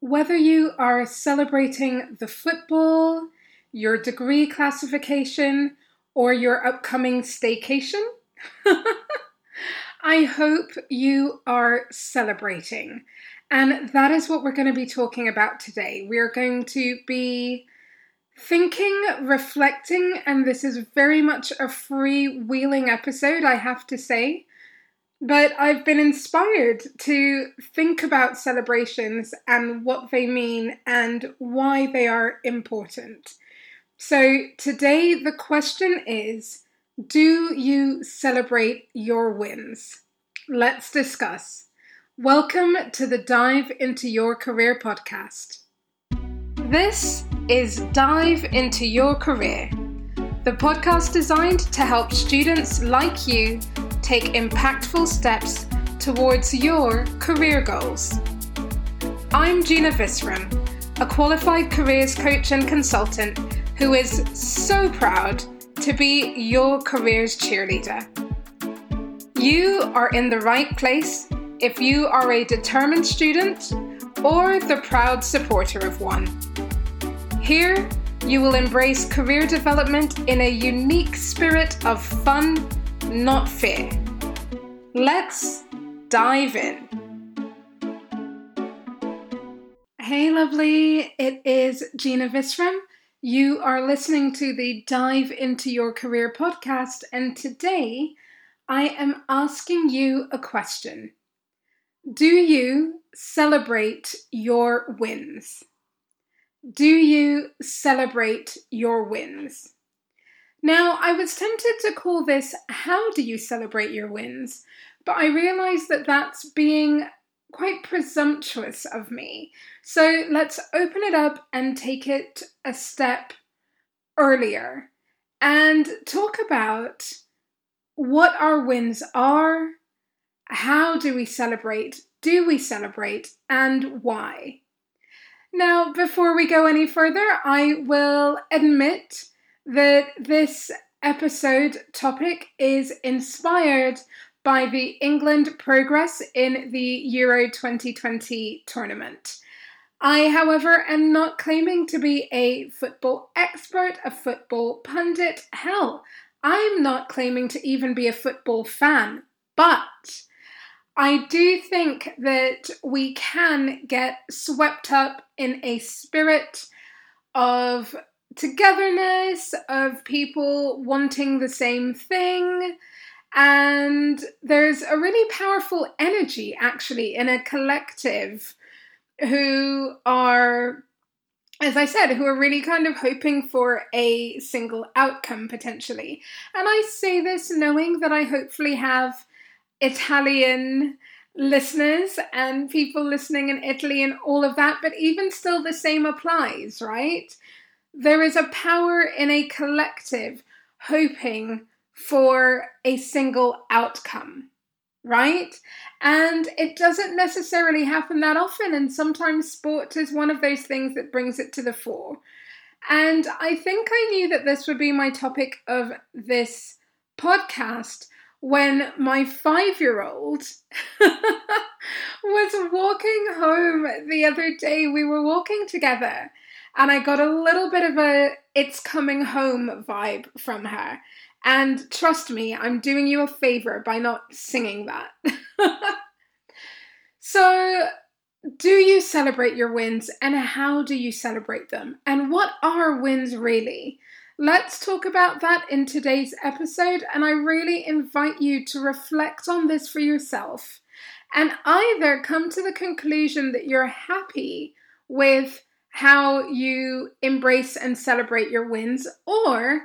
whether you are celebrating the football, your degree classification, or your upcoming staycation, I hope you are celebrating. And that is what we're going to be talking about today. We are going to be thinking, reflecting, and this is very much a freewheeling episode, I have to say. But I've been inspired to think about celebrations and what they mean and why they are important. So today the question is Do you celebrate your wins? Let's discuss. Welcome to the Dive into Your Career podcast. This is Dive into Your Career, the podcast designed to help students like you take impactful steps towards your career goals. I'm Gina Visram, a qualified careers coach and consultant who is so proud to be your careers cheerleader. You are in the right place if you are a determined student or the proud supporter of one. Here, you will embrace career development in a unique spirit of fun not fear. Let's dive in. Hey, lovely, it is Gina Visram. You are listening to the Dive into Your Career podcast, and today I am asking you a question. Do you celebrate your wins? Do you celebrate your wins? Now, I was tempted to call this How Do You Celebrate Your Wins? But I realised that that's being quite presumptuous of me. So let's open it up and take it a step earlier and talk about what our wins are, how do we celebrate, do we celebrate, and why. Now, before we go any further, I will admit that this episode topic is inspired by the England progress in the Euro 2020 tournament. I, however, am not claiming to be a football expert, a football pundit. Hell, I'm not claiming to even be a football fan. But I do think that we can get swept up in a spirit of togetherness, of people wanting the same thing. And there's a really powerful energy actually in a collective who are, as I said, who are really kind of hoping for a single outcome potentially. And I say this knowing that I hopefully have Italian listeners and people listening in Italy and all of that, but even still, the same applies, right? There is a power in a collective hoping for a single outcome, right? And it doesn't necessarily happen that often, and sometimes sport is one of those things that brings it to the fore. And I think I knew that this would be my topic of this podcast when my five year old was walking home the other day. We were walking together, and I got a little bit of a it's coming home vibe from her. And trust me, I'm doing you a favor by not singing that. so, do you celebrate your wins and how do you celebrate them? And what are wins really? Let's talk about that in today's episode, and I really invite you to reflect on this for yourself and either come to the conclusion that you're happy with how you embrace and celebrate your wins, or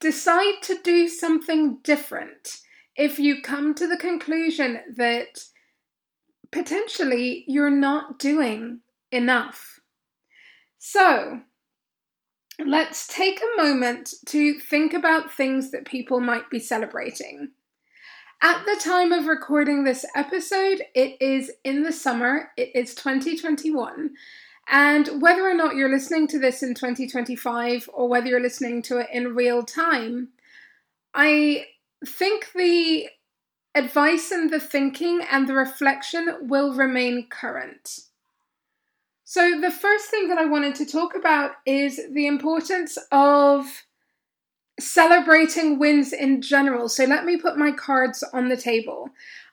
decide to do something different if you come to the conclusion that potentially you're not doing enough. So, let's take a moment to think about things that people might be celebrating. At the time of recording this episode, it is in the summer, it is 2021. And whether or not you're listening to this in 2025 or whether you're listening to it in real time, I think the advice and the thinking and the reflection will remain current. So, the first thing that I wanted to talk about is the importance of celebrating wins in general. So, let me put my cards on the table.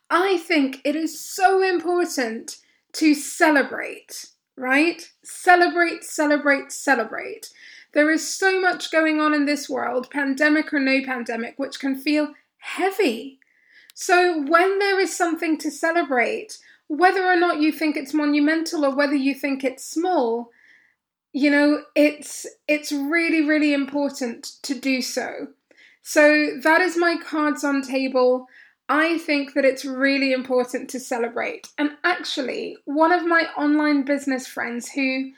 I think it is so important to celebrate, right? Celebrate, celebrate, celebrate. There is so much going on in this world, pandemic or no pandemic, which can feel heavy. So, when there is something to celebrate, whether or not you think it's monumental or whether you think it's small, you know, it's it's really really important to do so. So that is my cards on table. I think that it's really important to celebrate. And actually, one of my online business friends who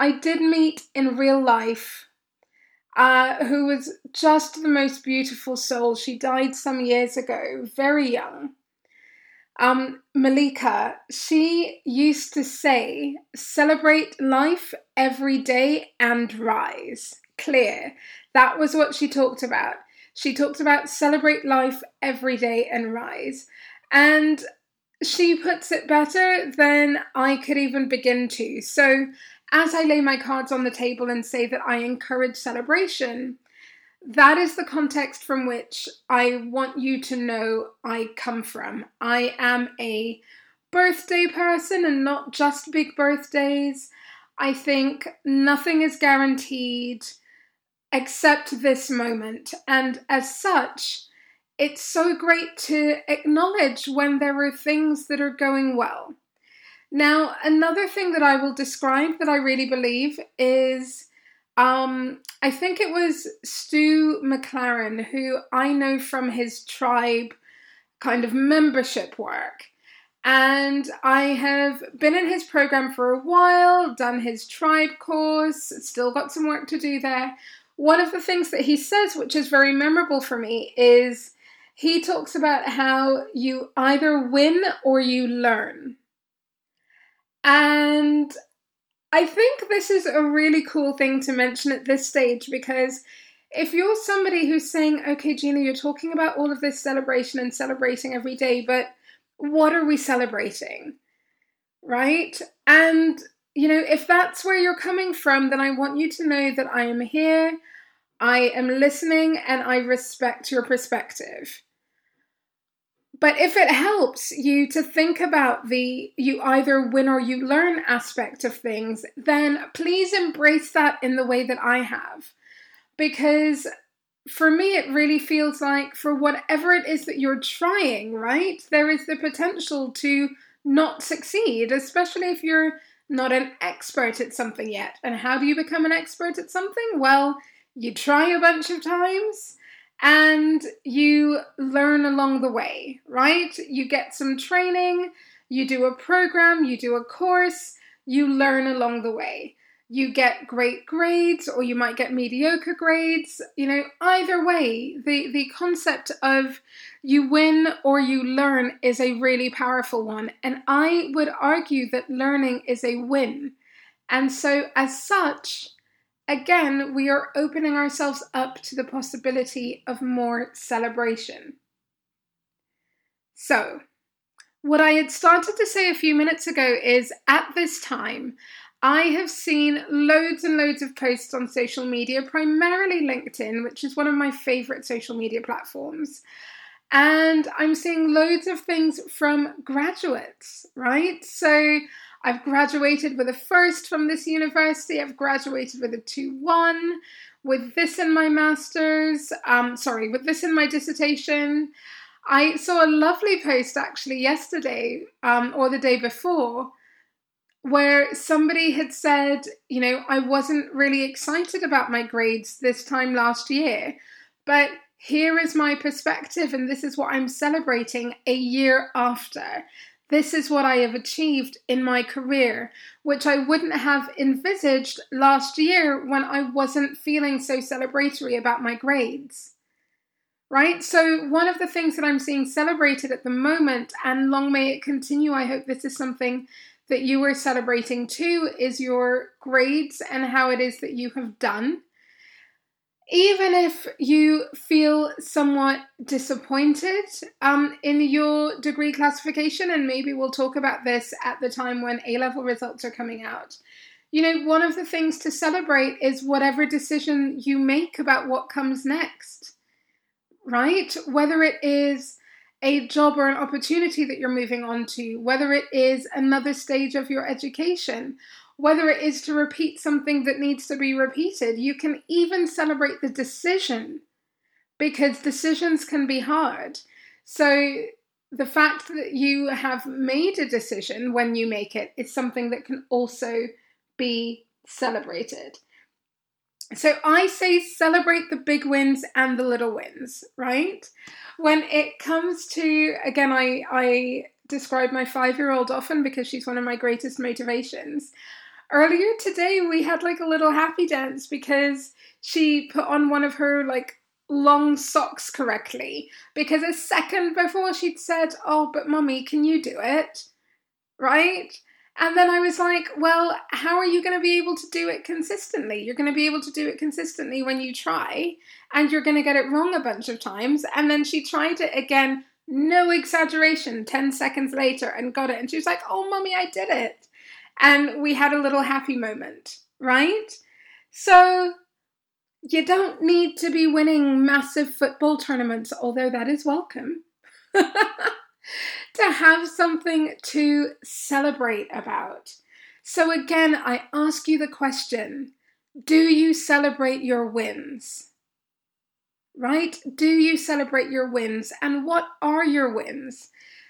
I did meet in real life, uh, who was just the most beautiful soul. She died some years ago, very young. Um, Malika, she used to say, celebrate life every day and rise. Clear. That was what she talked about. She talks about celebrate life every day and rise. And she puts it better than I could even begin to. So, as I lay my cards on the table and say that I encourage celebration, that is the context from which I want you to know I come from. I am a birthday person and not just big birthdays. I think nothing is guaranteed except this moment. And as such, it's so great to acknowledge when there are things that are going well. Now, another thing that I will describe that I really believe is um, I think it was Stu McLaren, who I know from his tribe kind of membership work. And I have been in his program for a while, done his tribe course, still got some work to do there. One of the things that he says, which is very memorable for me, is he talks about how you either win or you learn. And I think this is a really cool thing to mention at this stage because if you're somebody who's saying, okay, Gina, you're talking about all of this celebration and celebrating every day, but what are we celebrating? Right? And, you know, if that's where you're coming from, then I want you to know that I am here, I am listening, and I respect your perspective. But if it helps you to think about the you either win or you learn aspect of things, then please embrace that in the way that I have. Because for me, it really feels like for whatever it is that you're trying, right, there is the potential to not succeed, especially if you're not an expert at something yet. And how do you become an expert at something? Well, you try a bunch of times and you learn along the way, right? You get some training, you do a program, you do a course, you learn along the way. You get great grades or you might get mediocre grades. You know, either way, the, the concept of you win or you learn is a really powerful one. And I would argue that learning is a win. And so, as such, again, we are opening ourselves up to the possibility of more celebration. So, what I had started to say a few minutes ago is at this time, I have seen loads and loads of posts on social media, primarily LinkedIn, which is one of my favorite social media platforms. And I'm seeing loads of things from graduates, right? So I've graduated with a first from this university. I've graduated with a 2 1, with this in my master's, um, sorry, with this in my dissertation. I saw a lovely post actually yesterday um, or the day before where somebody had said, you know, I wasn't really excited about my grades this time last year, but here is my perspective, and this is what I'm celebrating a year after. This is what I have achieved in my career, which I wouldn't have envisaged last year when I wasn't feeling so celebratory about my grades. Right? So, one of the things that I'm seeing celebrated at the moment, and long may it continue, I hope this is something that you are celebrating too, is your grades and how it is that you have done. even if you feel somewhat disappointed um, in your degree classification, and maybe we'll talk about this at the time when A level results are coming out, you know, one of the things to celebrate is whatever decision you make about what comes next, right? Whether it is a job or an opportunity that you're moving on to, whether it is another stage of your education, whether it is to repeat something that needs to be repeated. You can even celebrate the decision because decisions can be hard. So, the fact that you have made a decision when you make it is something that can also be celebrated. So, I say celebrate the big wins and the little wins, right? When it comes to, again, I, I describe my five year old often because she's one of my greatest motivations earlier today we had like a little happy dance because she put on one of her like long socks correctly because a second before she'd said, "Oh, but mummy, can you do it?" Right? And then I was like, well, how are you going to be able to do it consistently? You're going to be able to do it consistently when you try, and you're going to get it wrong a bunch of times. And then she tried it again, no exaggeration, 10 seconds later, and got it. And she was like, oh, mummy, I did it and we had a little happy moment, right? So you don't need to be winning massive football tournaments, although that is welcome, to have something to celebrate about. So, again, I ask you the question do you celebrate your wins? Right? Do you celebrate your wins? And what are your wins?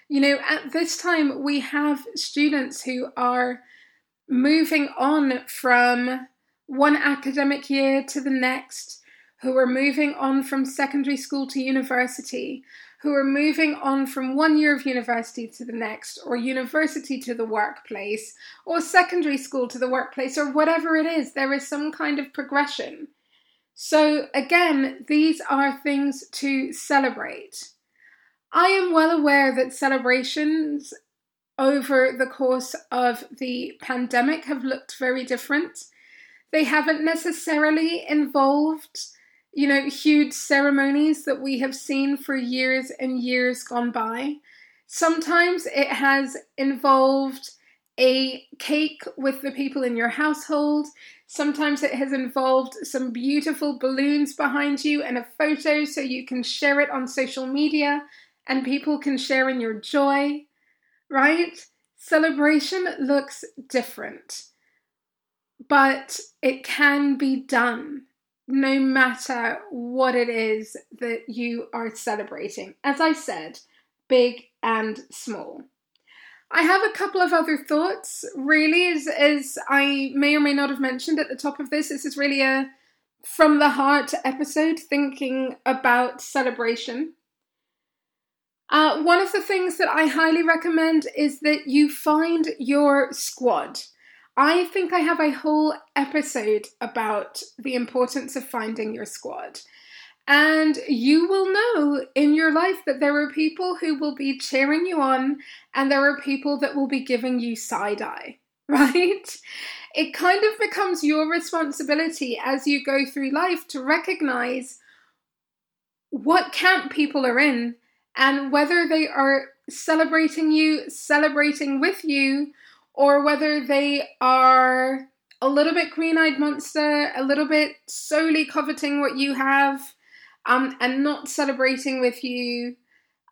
You know, at this time, we have students who are moving on from one academic year to the next, who are moving on from secondary school to university, who are moving on from one year of university to the next, or university to the workplace, or secondary school to the workplace, or whatever it is. There is some kind of progression. So, again, these are things to celebrate. I am well aware that celebrations over the course of the pandemic have looked very different. They haven't necessarily involved, you know, huge ceremonies that we have seen for years and years gone by. Sometimes it has involved a cake with the people in your household. Sometimes it has involved some beautiful balloons behind you and a photo so you can share it on social media and people can share in your joy right? Celebration looks different, but it can be done no matter what it is that you are celebrating. As I said, big and small. I have a couple of other thoughts, really, as, as I may or may not have mentioned at the top of this. This is really a from the heart episode, thinking about celebration. Uh, one of the things that I highly recommend is that you find your squad. I think I have a whole episode about the importance of finding your squad. And you will know in your life that there are people who will be cheering you on, and there are people that will be giving you side eye, right? It kind of becomes your responsibility as you go through life to recognize what camp people are in and whether they are celebrating you, celebrating with you, or whether they are a little bit green eyed monster, a little bit solely coveting what you have, um, and not celebrating with you.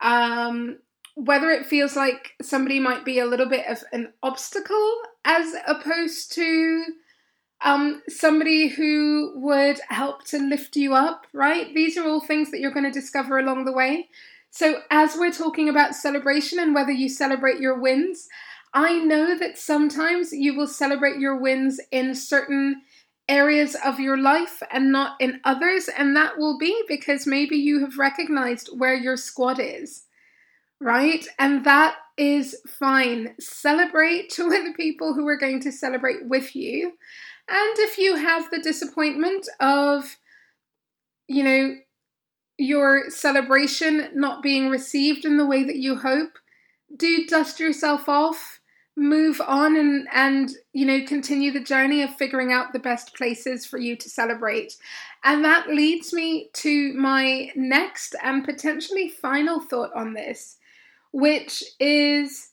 Um, whether it feels like somebody might be a little bit of an obstacle as opposed to um, somebody who would help to lift you up, right? These are all things that you're going to discover along the way. So, as we're talking about celebration and whether you celebrate your wins, I know that sometimes you will celebrate your wins in certain areas of your life and not in others, and that will be because maybe you have recognized where your squad is, right? And that is fine. Celebrate with the people who are going to celebrate with you. And if you have the disappointment of, you know, your celebration not being received in the way that you hope, do dust yourself off, move on and and you know continue the journey of figuring out the best places for you to celebrate. And that leads me to my next and potentially final thought on this which is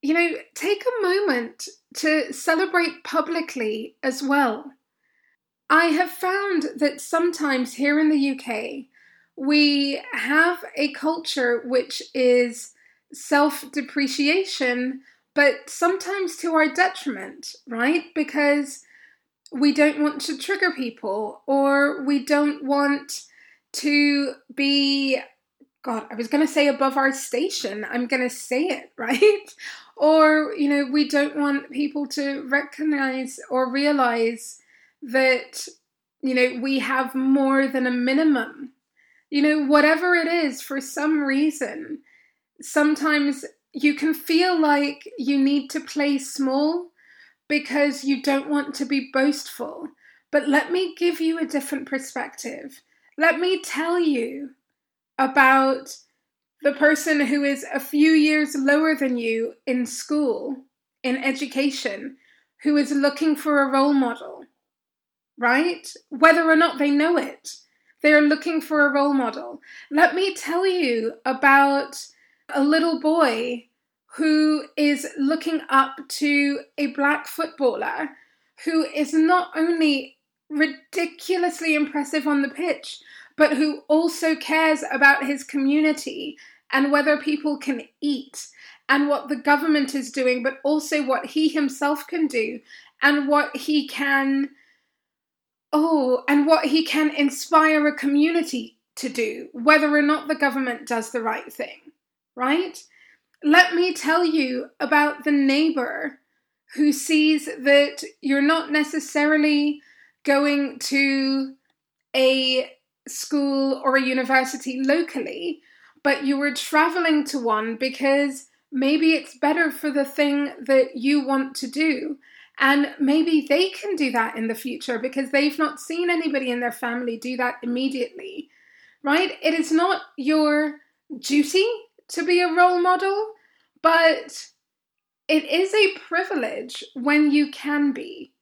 you know take a moment to celebrate publicly as well. I have found that sometimes here in the uk we have a culture which is self depreciation but sometimes to our detriment, right? Because we don't want to trigger people or we don't want to be God, I was going to say above our station. I'm going to say it, right? Or, you know, we don't want people to recognize or realize that, you know, we have more than a minimum. You know, whatever it is, for some reason, sometimes you can feel like you need to play small because you don't want to be boastful. But let me give you a different perspective. Let me tell you about the person who is a few years lower than you in school, in education, who is looking for a role model, right? Whether or not they know it, they are looking for a role model. Let me tell you about a little boy who is looking up to a black footballer who is not only ridiculously impressive on the pitch, but who also cares about his community and whether people can eat and what the government is doing, but also what he himself can do and what he can, oh, and what he can inspire a community to do, whether or not the government does the right thing right? Let me tell you about the neighbor who sees that you're not necessarily going to a school or a university locally, but you were traveling to one because maybe it's better for the thing that you want to do. And maybe they can do that in the future because they've not seen anybody in their family do that immediately, right? It is not your duty to be a role model, but it is a privilege when you can be,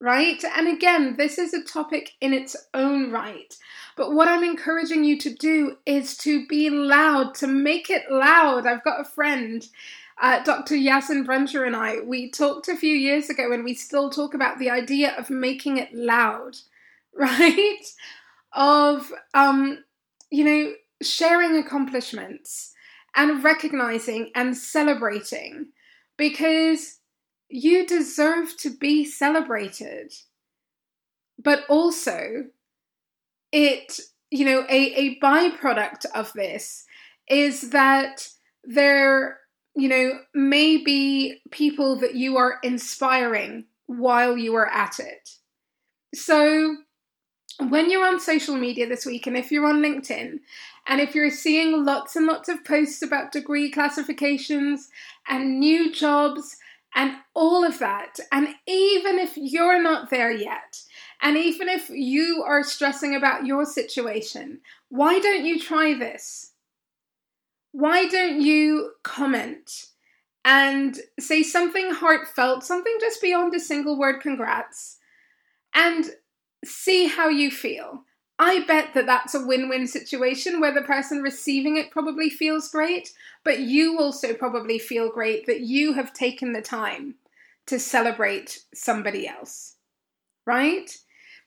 right? And again, this is a topic in its own right. But what I'm encouraging you to do is to be loud, to make it loud. I've got a friend. Uh, Dr. Yasin Bruncher and I, we talked a few years ago and we still talk about the idea of making it loud, right? Of, um, you know, sharing accomplishments, and recognizing and celebrating because you deserve to be celebrated. But also, it, you know, a, a byproduct of this is that there, you know, may be people that you are inspiring while you are at it. So, when you're on social media this week, and if you're on LinkedIn, and if you're seeing lots and lots of posts about degree classifications and new jobs and all of that, and even if you're not there yet, and even if you are stressing about your situation, why don't you try this? Why don't you comment and say something heartfelt, something just beyond a single word congrats, and see how you feel? I bet that that's a win win situation where the person receiving it probably feels great, but you also probably feel great that you have taken the time to celebrate somebody else, right?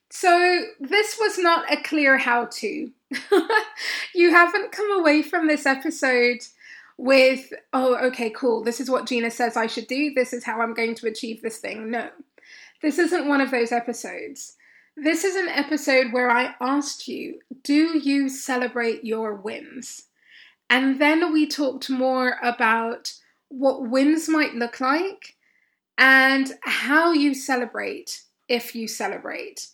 So, this was not a clear how to. you haven't come away from this episode with, oh, okay, cool, this is what Gina says I should do, this is how I'm going to achieve this thing. No, this isn't one of those episodes. This is an episode where I asked you, do you celebrate your wins? And then we talked more about what wins might look like and how you celebrate if you celebrate.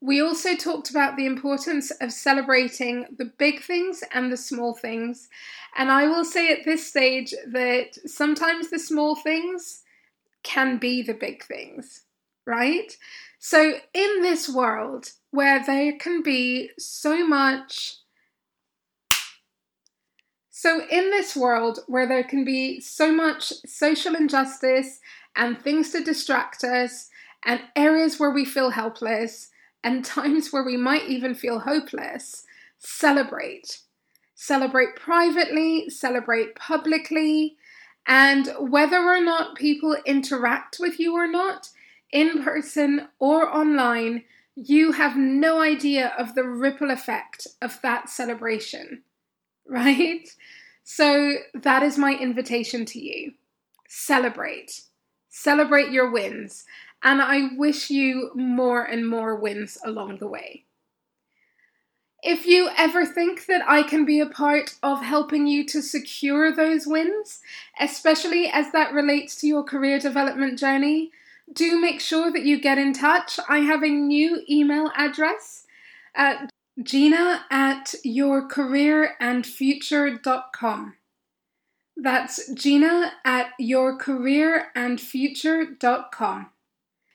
We also talked about the importance of celebrating the big things and the small things. And I will say at this stage that sometimes the small things can be the big things, right? So, in this world where there can be so much So, in this world where there can be so much social injustice and things to distract us, and areas where we feel helpless, and times where we might even feel hopeless, celebrate. Celebrate privately, celebrate publicly, and whether or not people interact with you or not, in person or online, you have no idea of the ripple effect of that celebration, right? So, that is my invitation to you. Celebrate. Celebrate your wins. And I wish you more and more wins along the way. If you ever think that I can be a part of helping you to secure those wins, especially as that relates to your career development journey, do make sure that you get in touch. I have a new email address at gina at yourcareerandfuture.com. That's gina at yourcareerandfuture.com.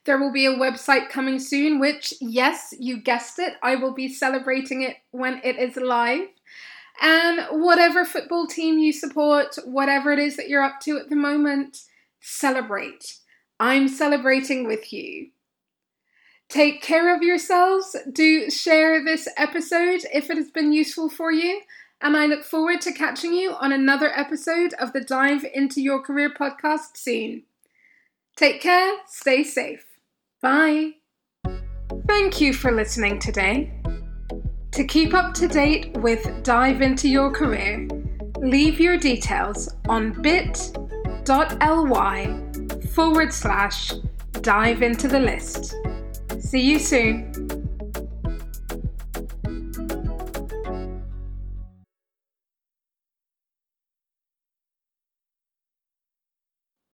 There will be a website coming soon, which, yes, you guessed it, I will be celebrating it when it is live. And whatever football team you support, whatever it is that you're up to at the moment, celebrate. I'm celebrating with you. Take care of yourselves. Do share this episode if it has been useful for you. And I look forward to catching you on another episode of the Dive into Your Career podcast soon. Take care, stay safe. Bye. Thank you for listening today. To keep up to date with Dive Into Your Career, leave your details on bit.ly forward slash dive into the list. See you soon.